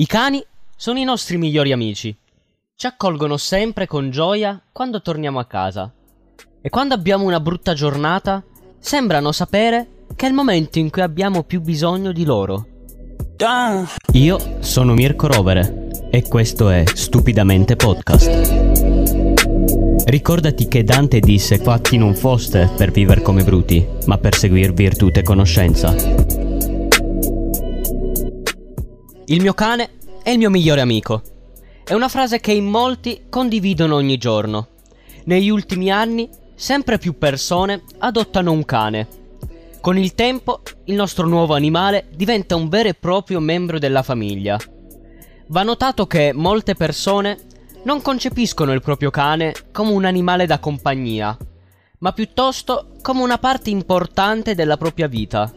I cani sono i nostri migliori amici. Ci accolgono sempre con gioia quando torniamo a casa. E quando abbiamo una brutta giornata, sembrano sapere che è il momento in cui abbiamo più bisogno di loro. Io sono Mirko Rovere e questo è Stupidamente Podcast. Ricordati che Dante disse fatti non foste per vivere come bruti, ma per seguir virtù e conoscenza. Il mio cane è il mio migliore amico. È una frase che in molti condividono ogni giorno. Negli ultimi anni sempre più persone adottano un cane. Con il tempo il nostro nuovo animale diventa un vero e proprio membro della famiglia. Va notato che molte persone non concepiscono il proprio cane come un animale da compagnia, ma piuttosto come una parte importante della propria vita.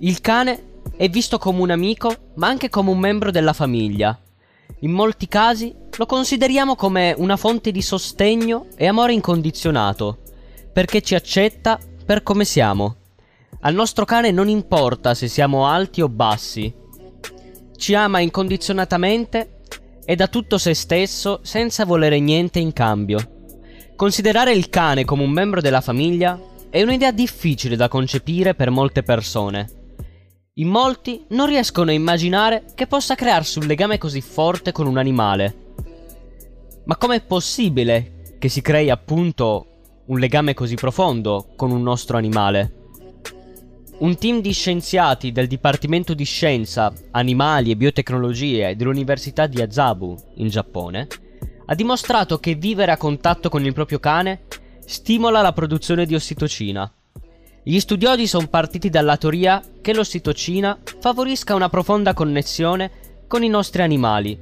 Il cane è visto come un amico, ma anche come un membro della famiglia. In molti casi lo consideriamo come una fonte di sostegno e amore incondizionato, perché ci accetta per come siamo. Al nostro cane non importa se siamo alti o bassi. Ci ama incondizionatamente e dà tutto se stesso senza volere niente in cambio. Considerare il cane come un membro della famiglia è un'idea difficile da concepire per molte persone. In molti non riescono a immaginare che possa crearsi un legame così forte con un animale. Ma com'è possibile che si crei appunto un legame così profondo con un nostro animale? Un team di scienziati del Dipartimento di Scienza, Animali e Biotecnologie dell'Università di Azabu, in Giappone, ha dimostrato che vivere a contatto con il proprio cane stimola la produzione di ossitocina. Gli studiosi sono partiti dalla teoria che l'ossitocina favorisca una profonda connessione con i nostri animali,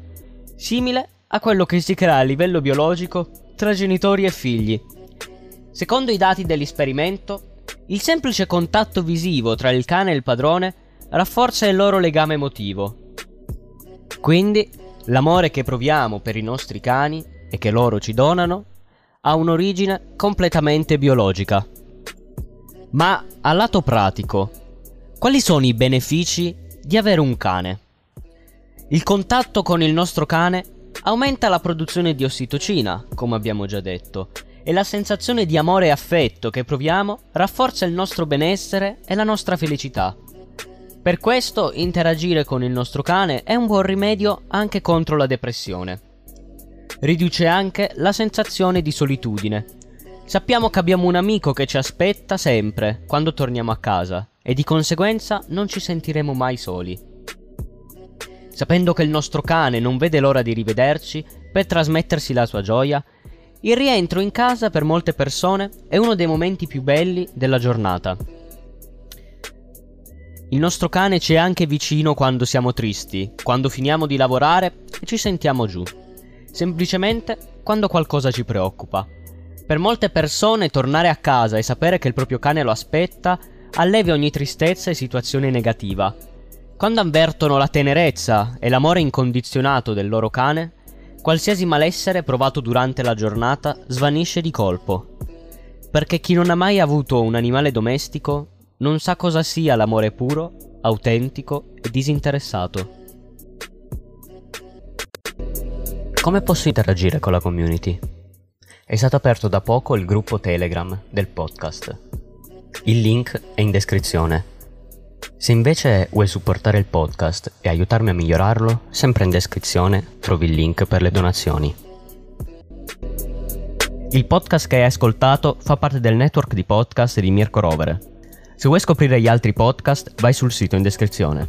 simile a quello che si crea a livello biologico tra genitori e figli. Secondo i dati dell'esperimento, il semplice contatto visivo tra il cane e il padrone rafforza il loro legame emotivo. Quindi, l'amore che proviamo per i nostri cani e che loro ci donano ha un'origine completamente biologica. Ma a lato pratico, quali sono i benefici di avere un cane? Il contatto con il nostro cane aumenta la produzione di ossitocina, come abbiamo già detto, e la sensazione di amore e affetto che proviamo rafforza il nostro benessere e la nostra felicità. Per questo interagire con il nostro cane è un buon rimedio anche contro la depressione. Riduce anche la sensazione di solitudine Sappiamo che abbiamo un amico che ci aspetta sempre quando torniamo a casa e di conseguenza non ci sentiremo mai soli. Sapendo che il nostro cane non vede l'ora di rivederci per trasmettersi la sua gioia, il rientro in casa per molte persone è uno dei momenti più belli della giornata. Il nostro cane ci è anche vicino quando siamo tristi, quando finiamo di lavorare e ci sentiamo giù. Semplicemente quando qualcosa ci preoccupa. Per molte persone tornare a casa e sapere che il proprio cane lo aspetta allevia ogni tristezza e situazione negativa. Quando avvertono la tenerezza e l'amore incondizionato del loro cane, qualsiasi malessere provato durante la giornata svanisce di colpo. Perché chi non ha mai avuto un animale domestico non sa cosa sia l'amore puro, autentico e disinteressato. Come posso interagire con la community? È stato aperto da poco il gruppo Telegram del podcast. Il link è in descrizione. Se invece vuoi supportare il podcast e aiutarmi a migliorarlo, sempre in descrizione trovi il link per le donazioni. Il podcast che hai ascoltato fa parte del network di podcast di Mirko Rovere. Se vuoi scoprire gli altri podcast, vai sul sito in descrizione.